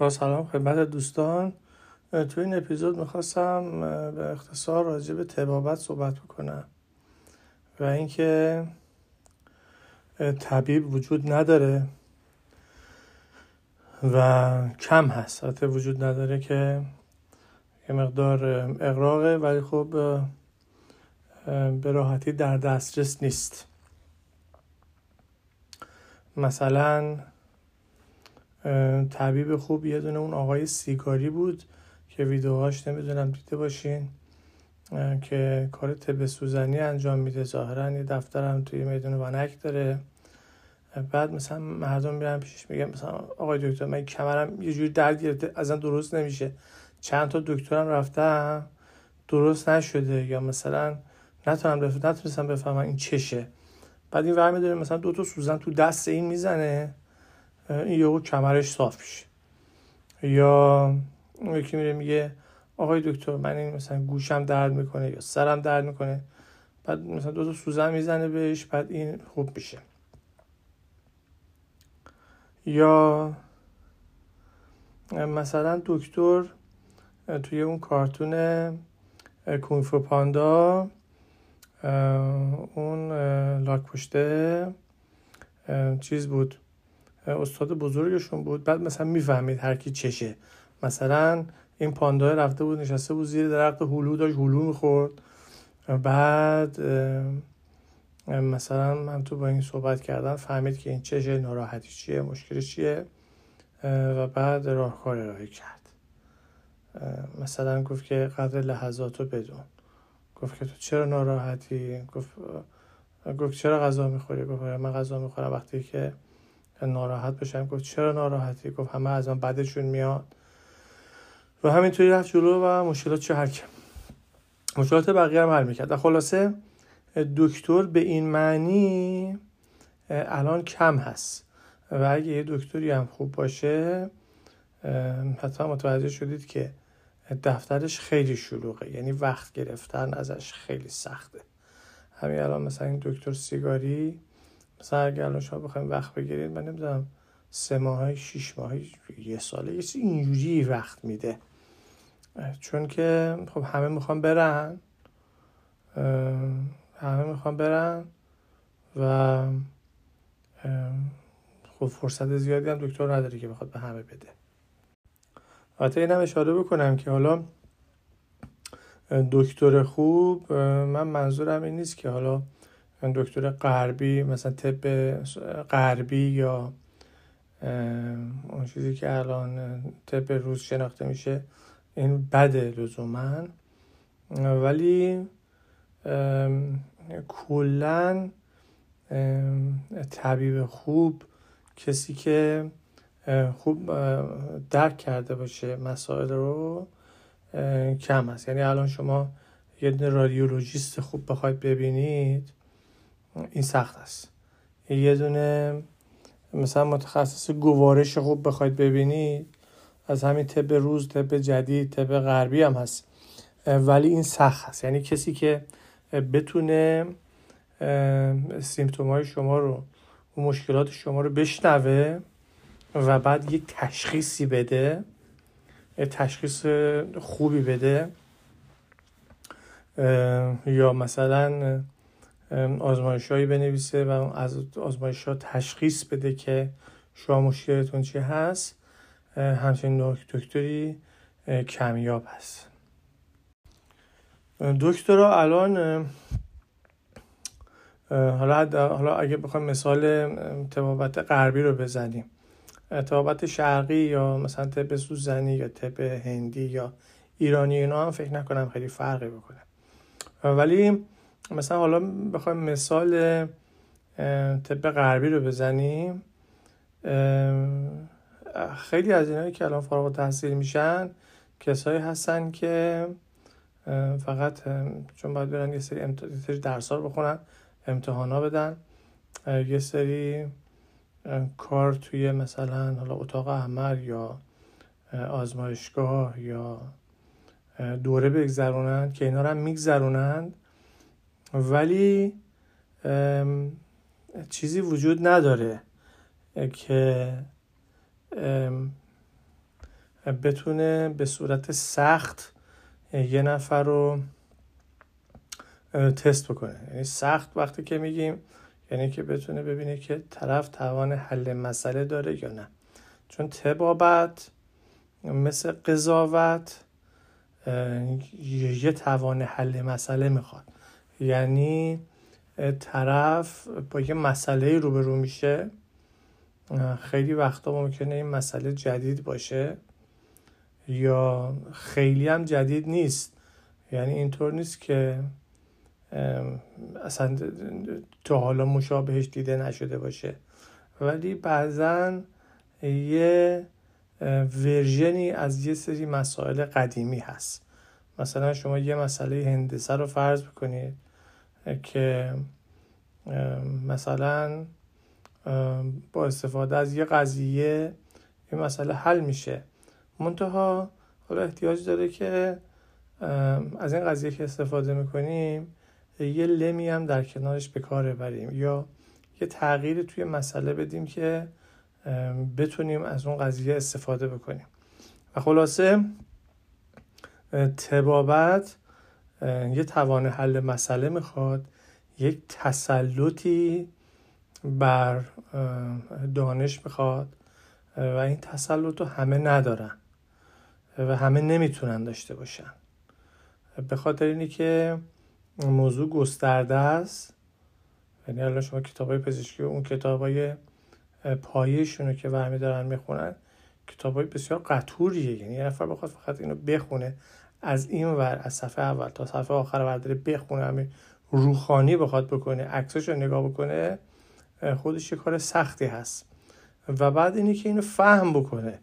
با سلام خدمت دوستان. تو این اپیزود می‌خواستم به اختصار راجع به تبابت صحبت بکنم و اینکه طبیب وجود نداره و کم هست. حتی وجود نداره که یه مقدار اقراقه ولی خب به راحتی در دسترس نیست. مثلا طبیب خوب یه دونه اون آقای سیگاری بود که ویدیوهاش نمی‌دونم دیده باشین که کار طب سوزنی انجام میده. ظاهرا یه دفترم توی میدون ونک داره. بعد مثلا مردم میرن پیشش میگن مثلا آقای دکتر من کمرم یه جوری درد گرفته اصلا درست نمیشه. چند تا دکترم رفتم درست نشده. یا مثلا نتونم نتونستم بفهمم این چشه. بعد این ور میداره مثلا دو تا سوزن تو دست این می‌زنه. این یهو کمرش صاف میشه. یا یکی میره میگه آقای دکتر من این مثلا گوشم درد می‌کنه یا سرم درد می‌کنه. بعد مثلا دو تا سوزن می‌زنه بهش بعد این خوب میشه. یا مثلا دکتر توی اون کارتون کونفو پاندا اون لاک پشته چیز بود. استاد بزرگشون بود. بعد مثلا می‌فهمید هر کی چشه. مثلا این پاندا رفته بود نشسته بود زیر درخت هلو داشت هلو می‌خورد. بعد مثلا من تو با این صحبت کردم فهمید که این چشه ناراحتی چیه مشکل چیه. و بعد راهکار ارائه کرد. مثلا گفت که قدر لحظات رو بدون. گفت که تو چرا ناراحتی؟ گفت گفت چرا غذا می‌خوری؟ گفت آره، من غذا می‌خورم وقتی که ناراحت بشم. گفت چرا ناراحتی؟ گفت همه از من بدشون میاد و همینطوری رفت جلو و مشکلات چه حل مشکلات بقیه هم حل می‌کرد. و خلاصه دکتر به این معنی الان کم هست. و اگه یه دکتری هم خوب باشه حتما متوجه شدید که دفترش خیلی شلوغه. یعنی وقت گرفتن ازش خیلی سخته. همین الان مثلا این دکتر سیگاری مثلا اگر الان شما بخوایم وقت بگیرید من نمی‌دونم سه ماه شیش ماه یه ساله یه اینجوری وقت میده. چون که خب همه می‌خوان برن همه می‌خوان برن و خب فرصت زیادی هم دکتر نداره که بخواد به همه بده. حتی اینم اشاره بکنم که حالا دکتر خوب من منظورم این نیست که حالا دکتر غربی مثلا طب غربی یا اون چیزی که الان طب روز شناخته میشه این بده لزوما. ولی کلا طبیب خوب کسی که خوب درک کرده باشه مسائل رو کم است یعنی الان شما یه رادیولوژیست خوب بخواید ببینید این سخت است. یه دونه مثلا متخصص گوارش خوب بخواید ببینید از همین طب روز طب جدید طب غربی هم هست. ولی این سخت هست یعنی کسی که بتونه سیمتوم های شما رو و مشکلات شما رو بشنوه و بعد یک تشخیصی بده تشخیص خوبی بده یا مثلا آزمایش هایی بنویسه و از آزمایش ها تشخیص بده که شما مشکلتون چی هست. همچنین دکتری کمیاب هست. دکترها الان حالا حالا اگه بخوایم مثال تبابت غربی رو بزنیم. تبابت شرقی یا مثلا طب سوزنی یا طب هندی یا ایرانی اینا هم فکر نکنم خیلی فرقی بکنه. ولی مثلا حالا بخوایم مثال طب غربی رو بزنیم. خیلی از اینایی که الان فارغ تحصیل میشن کسایی هستن که فقط چون باید برن یه سری, امت... درس ها بخونن امتحانا بدن. یه سری کار توی مثلا حالا اتاق عمل یا آزمایشگاه یا دوره بگذرونند که اینا رو هم میگذرونند. ولی چیزی وجود نداره که بتونه به صورت سخت یه نفر رو تست بکنه. یعنی سخت وقتی که میگیم یعنی که بتونه ببینه که طرف توان حل مسئله داره یا نه. چون تبابت مثل قضاوت یه توان حل مسئله می‌خواد. یعنی طرف با یه مسئله روبرو میشه. خیلی وقتا ممکنه این مسئله جدید باشه یا خیلی هم جدید نیست. یعنی اینطور نیست که اصلا تو حالا مشابهش دیده نشده باشه. ولی بعضا یه ورژنی از یه سری مسائل قدیمی هست. مثلا شما یه مسئله هندسه رو فرض بکنید. که مثلا با استفاده از یه قضیه این مسئله حل میشه. منتها حالا احتیاج داره که از این قضیه که استفاده می‌کنیم یه لمی هم در کنارش به کار ببریم یا یه تغییری توی مسئله بدیم که بتونیم از اون قضیه استفاده بکنیم. و خلاصه تبابت یه توان حل مسئله می‌خواد یک تسلطی بر دانش می‌خواد و این تسلط رو همه ندارن و همه نمی‌تونن داشته باشن. به خاطر اینی که موضوع گسترده است. یعنی الان شما کتاب های پزشکی و اون کتاب های پایشون رو که برمی دارن می‌خونن کتاب های بسیار قطوریه. یعنی یه نفر بخواد فقط اینو بخونه از این ور از صفحه اول تا صفحه آخر برداره بخونه همین روخانی بخواد بکنه عکسش رو نگاه بکنه خودش یه کار سختی هست. و بعد اینی که اینو فهم بکنه.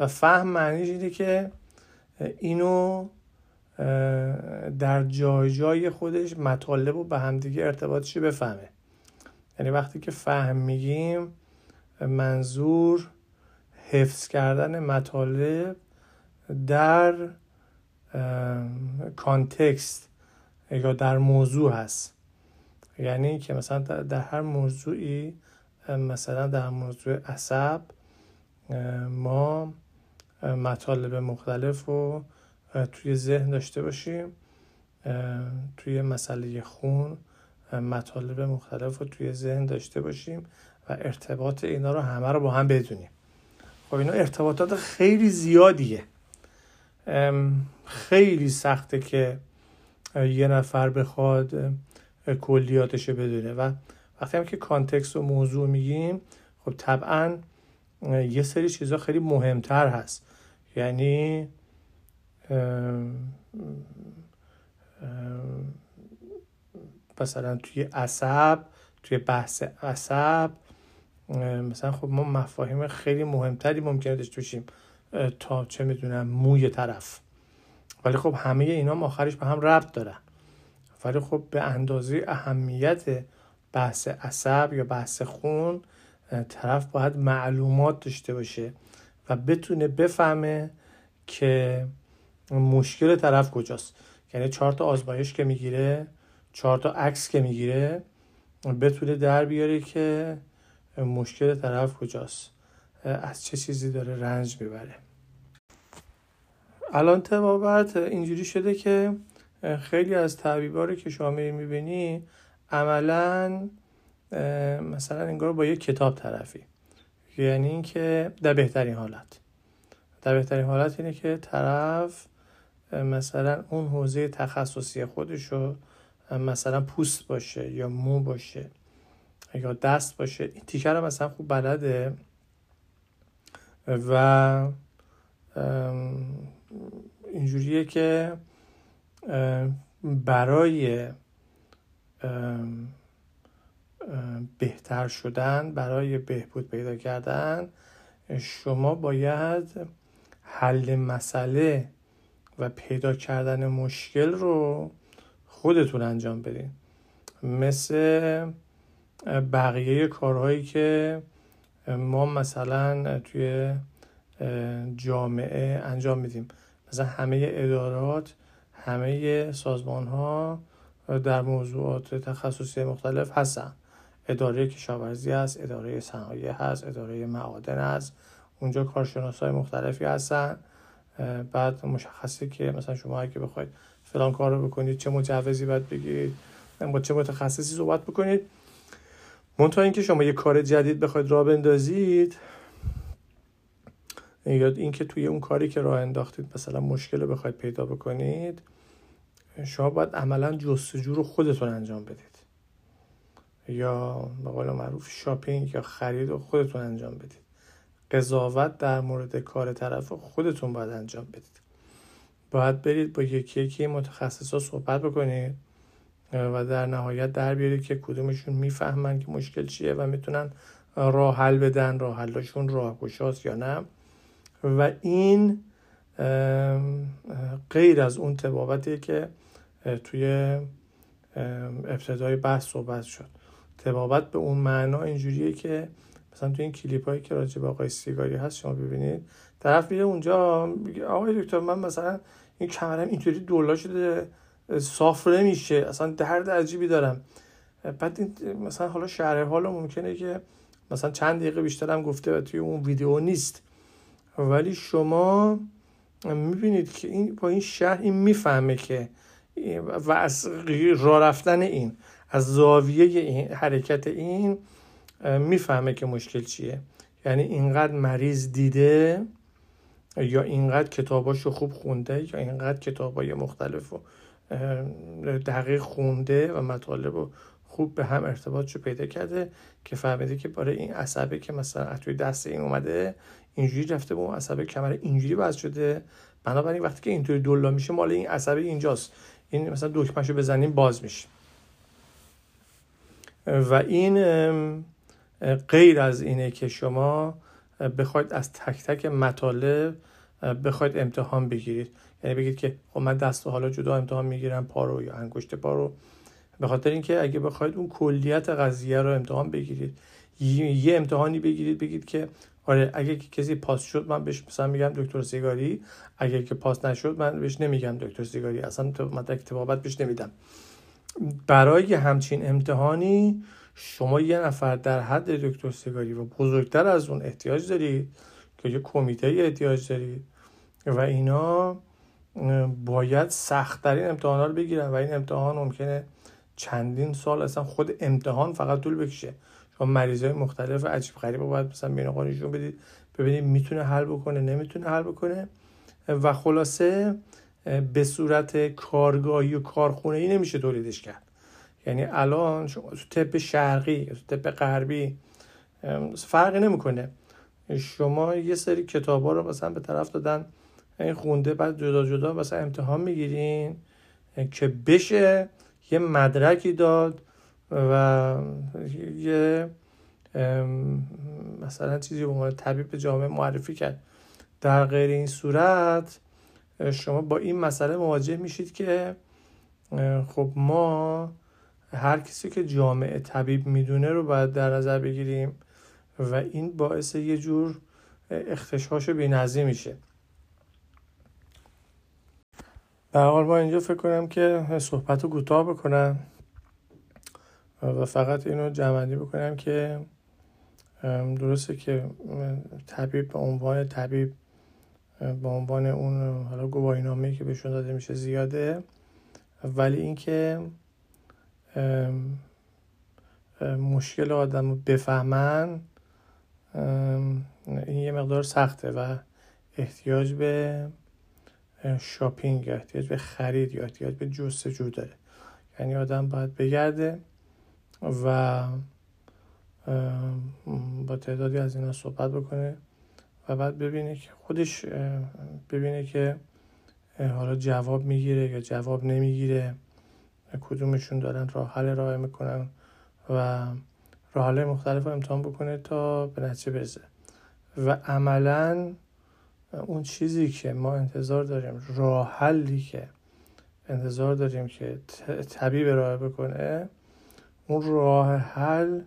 و فهم معنیش اینه که اینو در جای جای خودش مطالب و به همدیگه ارتباطش بفهمه. یعنی وقتی که فهم میگیم منظور حفظ کردن مطالب در کانتکست یا در موضوع هست. یعنی که مثلا در هر موضوعی مثلا در موضوع عصب ما مطالب مختلف رو توی ذهن داشته باشیم. توی مسئله خون مطالب مختلف رو توی ذهن داشته باشیم و ارتباط اینا رو همه رو با هم بدونیم. خب اینا ارتباطات خیلی زیادیه. خیلی سخته که یه نفر بخواد کلیاتش بدونه. و وقتی هم که کانتکست و موضوع میگیم خب طبعا یه سری چیزا خیلی مهمتر هست. یعنی مثلا توی عصب توی بحث عصب مثلا خب ما مفاهیم خیلی مهمتری ممکنه داشته باشیم. تا چه می‌دونم موی طرف. ولی خب همه اینا آخرش به هم ربط دارن. ولی خب به اندازه اهمیت بحث عصب یا بحث خون طرف باید معلومات داشته باشه و بتونه بفهمه که مشکل طرف کجاست. یعنی چهار تا آزمایش که می‌گیره چهار تا عکس که می‌گیره بتونه در بیاره که مشکل طرف کجاست. از چه چیزی داره رنج می‌بره. الان تبابت اینجوری شده که خیلی از طبیبا رو که شما می‌بینی عملا مثلا انگار با یه کتاب طرفی. یعنی اینکه در بهترین حالت. در بهترین حالت اینه که طرف مثلا اون حوزه تخصصی خودشو مثلا پوست باشه یا مو باشه یا دست باشه. این تیکر مثلا خوب بلده. و اینجوریه که برای بهتر شدن برای بهبود پیدا کردن شما باید حل مسئله و پیدا کردن مشکل رو خودتون انجام بدین. مثل بقیه کارهایی که ما مثلا توی جامعه انجام میدیم. مثلا همه ادارات همه سازمان ها در موضوعات تخصصی مختلف هستن. اداره کشاورزی هست اداره صنایع هست اداره معادن هست. اونجا کارشناس های مختلفی هستن. بعد مشخصه که مثلا شما اگه بخواید فلان کار رو بکنید چه مجوزی باید بگیرید با چه متخصصی صحبت بکنید. منتها اینکه شما یه کار جدید بخواید راه بندازید یا اینکه توی اون کاری که راه انداختید مثلا مشکل رو بخواید پیدا بکنید شما باید عملا جستجو رو خودتون انجام بدید. یا به قول معروف شاپینگ یا خرید رو خودتون انجام بدید. قضاوت در مورد کار طرف خودتون باید انجام بدید. باید برید با یکی یکی متخصص ها صحبت بکنید و در نهایت در بیارید که کدومشون می‌فهمن که مشکل چیه و می‌تونن راه حل بدن راه حلشون راه یا نه. و این غیر از اون تبابتی که توی ابتدای بحث صحبت شد. تبابت به اون معنا اینجوریه که مثلا تو این کلیپ هایی که راجع به آقای سیگاری هست شما ببینید طرف میره اونجا میگه آقای دکتر من مثلا این کمرم اینطوری دولا شده صاف نمیشه اصلا درد عجیبی دارم. بعد این مثلا حالا شهر حالا ممکنه که مثلا چند دقیقه بیشتر هم گفته و توی اون ویدیو نیست. ولی شما می‌بینید که این با این شهر این می‌فهمه که و از راه رفتن این از زاویه این حرکت این می‌فهمه که مشکل چیه. یعنی اینقدر مریض دیده یا اینقدر کتاباشو خوب خونده یا اینقدر کتابای مختلف و دقیق خونده و مطالب رو خوب به هم ارتباطشو پیدا کرده که فهمیده که برای این عصبه که مثلا توی دست این اومده اینجوری رفته به اون عصبه کمر اینجوری باز شده. بنابراین وقتی که اینطوری دولا میشه مال این عصبه اینجاست. این مثلا دکمهشو بزنیم باز میشه. و این غیر از اینه که شما بخواید از تک تک مطالب بخواید امتحان بگیرید. یعنی بگید که خب من دست و حالا جدا امتحان می‌گیرم پا رو یا انگشت پا رو. به خاطر اینکه اگه بخواید اون کلیت قضیه رو امتحان بگیرید یه امتحانی بگیرید بگید که آره اگه کسی پاس شد من بهش مثلا میگم دکتر سیگاری اگه که پاس نشد من بهش نمیگم دکتر سیگاری اصلا مدرک تبابت بهش نمیدم. برای همچین امتحانی شما یه نفر در حد دکتر سیگاری و بزرگتر از اون احتیاج دارید که یه کمیته احتیاج دارید و اینا باید سختترین امتحان رو بگیرن و این امتحان ممکنه چندین سال اصلا خود امتحان فقط طول بکشه. شما مریض های مختلف عجیب غریب رو باید مثلا بین بدید. ببینید می‌تونه حل بکنه نمی‌تونه حل بکنه. و خلاصه به صورت کارگاهی و کارخونه ای نمیشه تولیدش کرد. یعنی الان شما تو طب شرقی تو طب غربی فرقی نمی‌کنه. شما یه سری کتاب ها رو مثلا به طرف دادن این خونده بعد جدا جدا مثلا امتحان می‌گیرین که بشه. یه مدرکی داد و یه مثلا چیزی به عنوان طبیب جامعه معرفی کرد. در غیر این صورت شما با این مسئله مواجه میشید که خب ما هر کسی که جامعه طبیب می‌دونه رو باید در نظر بگیریم و این باعث یه جور اختشاش بینظی میشه. در حال ما اینجا فکر کنم که صحبت رو کوتاه بکنم و فقط اینو جمعندی بکنم که درسته که طبیب به عنوان طبیب به عنوان اون حالا گواهینامه که بهشون داده میشه زیاده. ولی اینکه مشکل آدم رو بفهمن این یه مقدار سخته و احتیاج به شاپینگ احتیاج به خرید یا احتیاج به جستجو داره. یعنی آدم باید بگرده و با تعدادی از اینا صحبت بکنه و بعد ببینه که خودش ببینه که حالا جواب می‌گیره یا جواب نمی‌گیره. کدومشون دارن راه حل ارائه می‌کنن و راه حل مختلف امتحان بکنه تا به نتیجه برسه. و عملا اون چیزی که ما انتظار داریم راه حلی که انتظار داریم که طبیب ارائه بکنه اون راه حل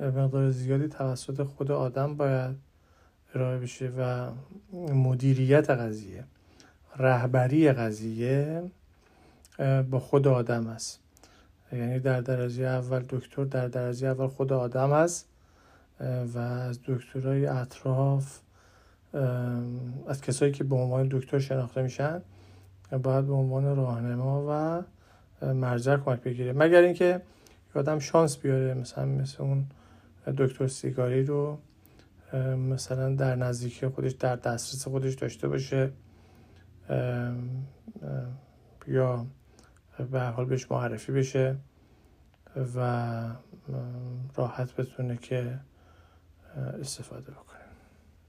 مقدار زیادی توسط خود آدم باید ارائه بشه و مدیریت قضیه رهبری قضیه با خود آدم است. یعنی در درجه اول دکتر در درجه اول خود آدم است و از دکترهای اطراف از کسایی که به عنوان دکتر شناخته میشن باید به عنوان راهنما و مرجع کمک بگیره. مگر اینکه آدم شانس بیاره مثلا مثل اون دکتر سیگاری رو مثلا در نزدیکی خودش در دسترس خودش داشته باشه یا به حال بهش معرفی بشه و راحت بتونه که استفاده بکنه.